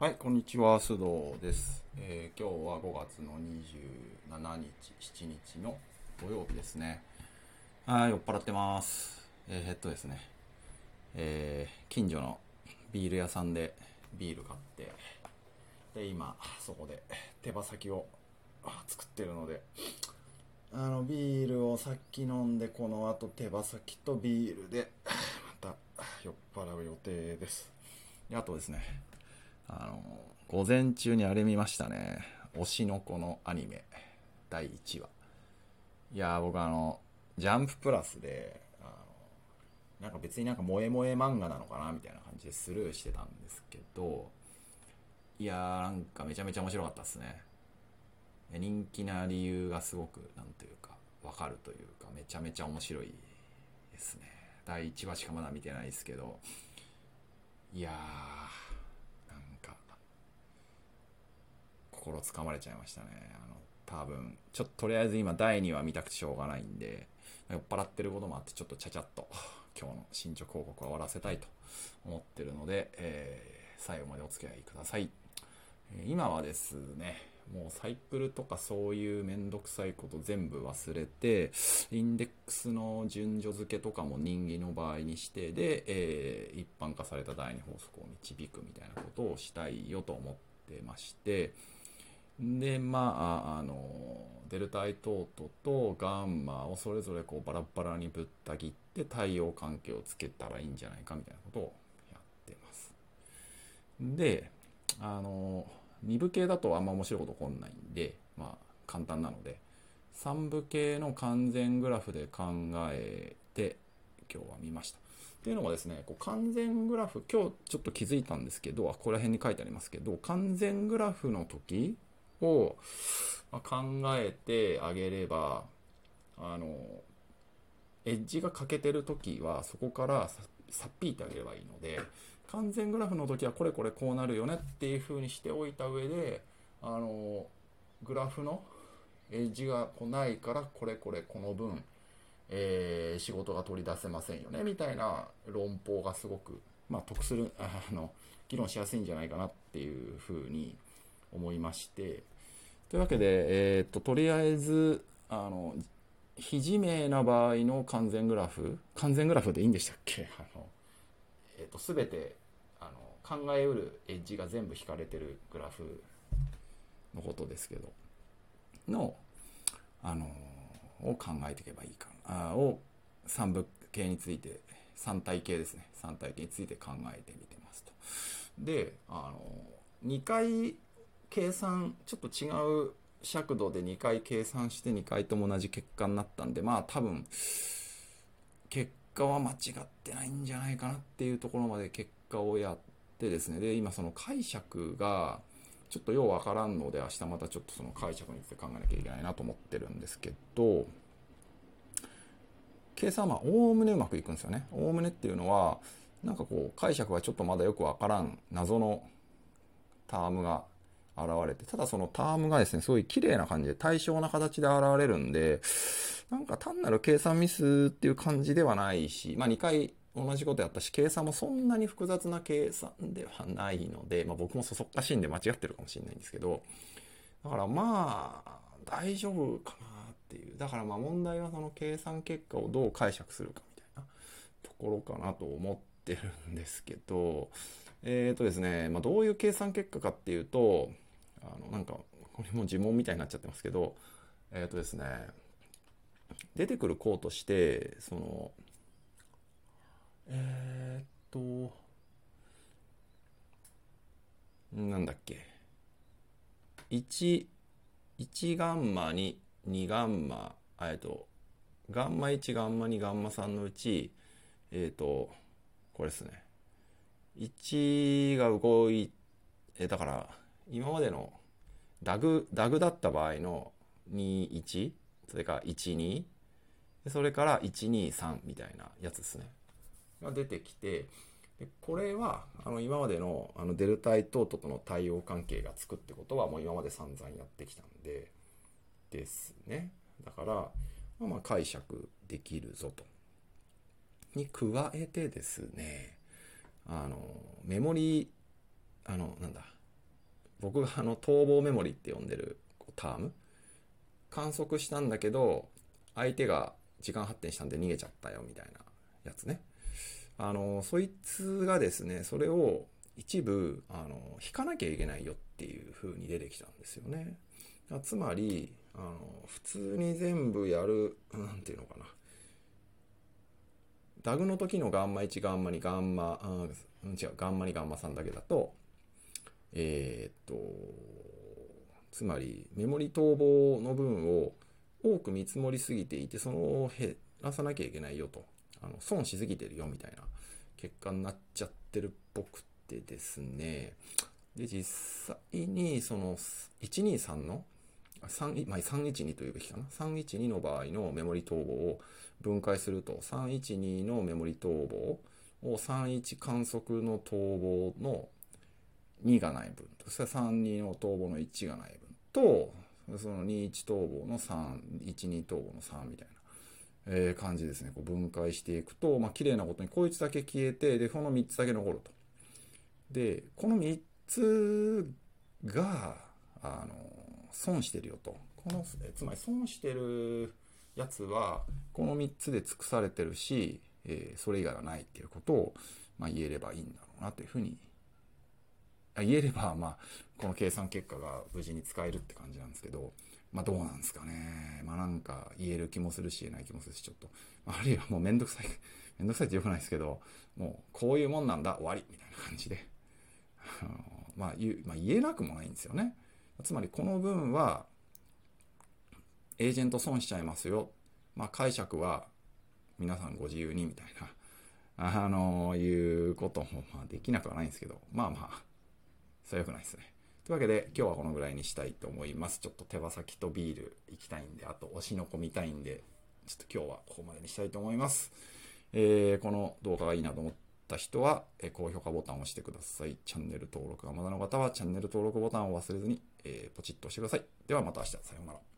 はい、こんにちは、須藤です。えー今日は5月の27日、7日の土曜日ですね。はい、酔っ払ってます。えーえっとですね、えー近所のビール屋さんでビール買って、で、今、そこで手羽先を作ってるので、あの、ビールをさっき飲んで、この後手羽先とビールで、また酔っ払う予定です。であとですね、あの、午前中にあれ見ましたね。推しの子のアニメ、第1話。いや、僕あの、ジャンププラスで、あの、なんか別になんか萌え萌え漫画なのかなみたいな感じでスルーしてたんですけど、いやー、なんかめちゃめちゃ面白かったですね。人気な理由がすごく、なんというか、わかるというか、めちゃめちゃ面白いですね。第1話しかまだ見てないですけど、いやー、なんか、心つかまれちゃいましたね。あの、多分、ちょっととりあえず今第2話見たくてしょうがないんで、酔っ払ってることもあって、ちょっとちゃちゃっと、今日の進捗報告は終わらせたいと思ってるので、えー最後までお付き合いください。今はですね、もうサイクルとかそういうめんどくさいこと全部忘れて、インデックスの順序付けとかも人気の場合にして、で、えー一般化された第二法則を導くみたいなことをしたいよと思ってまして、で、まあ、あの、デルタイトートとガンマをそれぞれこうバラバラにぶった切って太陽関係をつけたらいいんじゃないかみたいなことをやってます。で、あの、2部系だとあんま面白いこと起こんないんで、まあ、簡単なので、3部系の完全グラフで考えて、今日は見ました。っていうのがですね、こう完全グラフ、今日ちょっと気づいたんですけど、あここら辺に書いてありますけど、完全グラフの時をまあ考えてあげれば、あの、エッジが欠けてる時は、そこからささっぴいてあげればいいので、完全グラフの時はこれこれこうなるよねっていう風にしておいた上で、あの、グラフのエッジが来ないから、これこれこの分、えー仕事が取り出せませんよねみたいな論法がすごく、まあ、得するあの議論しやすいんじゃないかなっていうふうに思いまして。というわけで、えー、ととりあえずあの非自明な場合の完全グラフ完全グラフでいいんでしたっけ？あの、えー、と全てあの考えうるエッジが全部引かれてるグラフのことですけど。のあのを考えていけばいいかな。あを三部系について三体系ですね。三体系について考えてみてますと。であの2回計算ちょっと違う尺度で2回計算して2回とも同じ結果になったんでまあ多分結果は間違ってないんじゃないかなっていうところまで結果をやってですね。で今その解釈がちょっとようわからんので明日またちょっとその解釈について考えなきゃいけないなと思ってるんですけど計算はまあおおむねうまくいくんですよね。おおむねっていうのはなんかこう解釈がちょっとまだよくわからん謎のタームが現れてただそのタームがですねすごい綺麗な感じで対称な形で現れるんでなんか単なる計算ミスっていう感じではないしまあ2回同じことやったし計算もそんなに複雑な計算ではないので、まあ、僕もそそっかしいんで間違ってるかもしれないんですけどだからまあ大丈夫かなっていう。だからまあ問題はその計算結果をどう解釈するかみたいなところかなと思ってるんですけどえっ、とですね、まあ、どういう計算結果かっていうとあのなんかこれも呪文みたいになっちゃってますけどえっ、とですね出てくる項としてそのえー、っと、なんだっけ。1、1ガンマに2ガンマ、えっと、ガンマ1、ガンマ2、ガンマ3のうち、えっと、これですね。1が動い、え、だから、今までのダグ、ダグだった場合の2、1、それから1、2、それから1、2、3みたいなやつですね。が出てきてでこれはあの今までのあのデルタイトートとの対応関係がつくってことはもう今まで散々やってきたんでですねだから、まあ、まあ解釈できるぞとに加えてですねあのメモリあのなんだ僕があの逃亡メモリって呼んでるターム観測したんだけど相手が時間発展したんで逃げちゃったよみたいなやつね。あのそいつがですねそれを一部あの引かなきゃいけないよっていう風に出てきたんですよね。つまりあの普通に全部やる何ていうのかな。ダグの時のガンマ1ガンマ2ガンマ、うん、違うガンマ2ガンマ3だけだとえー、っとつまりメモリ逃亡の分を多く見積もりすぎていてその減らさなきゃいけないよとあの損しすぎてるよみたいな結果になっちゃってるっぽくてですねで実際にその123の3、まあ、312というべきかな。312の場合のメモリ逃亡を分解すると、312のメモリ逃亡を31観測の逃亡の2がない分と、それ32の逃亡の1がない分と、その21逃亡の3、12逃亡の3みたいな。えー、感じですね。こう分解していくと、まあ、綺麗なことにこいつだけ消えて、で、この3つだけ残ると。で、この3つが、あの、損してるよと。この、つまり損してるやつは、この3つで尽くされてるし、えー、それ以外はないっていうことを、まあ、言えればいいんだろうなというふうに、言えれば、まあ、この計算結果が無事に使えるって感じなんですけど、まあどうなんですかね。まあなんか言える気もするし言えない気もするし、ちょっと、あるいはもうめんどくさい、めんどくさいってよくないですけど、もうこういうもんなんだ、終わりみたいな感じで、まあ言,、まあ、言えなくもないんですよね。つまりこの分は、エージェント損しちゃいますよ。まあ解釈は皆さんご自由にみたいな、あのいうこともまあできなくはないんですけど、まあまあ、それは良くないですね。というわけで今日はこのぐらいにしたいと思います。ちょっと手羽先とビール行きたいんで、あと推しの子見たいんで、ちょっと今日はここまでにしたいと思います。えー、この動画がいいなと思った人は、え高評価ボタンを押してください。チャンネル登録がまだの方はチャンネル登録ボタンを忘れずに、えー、ポチッと押してください。ではまた明日。さようなら。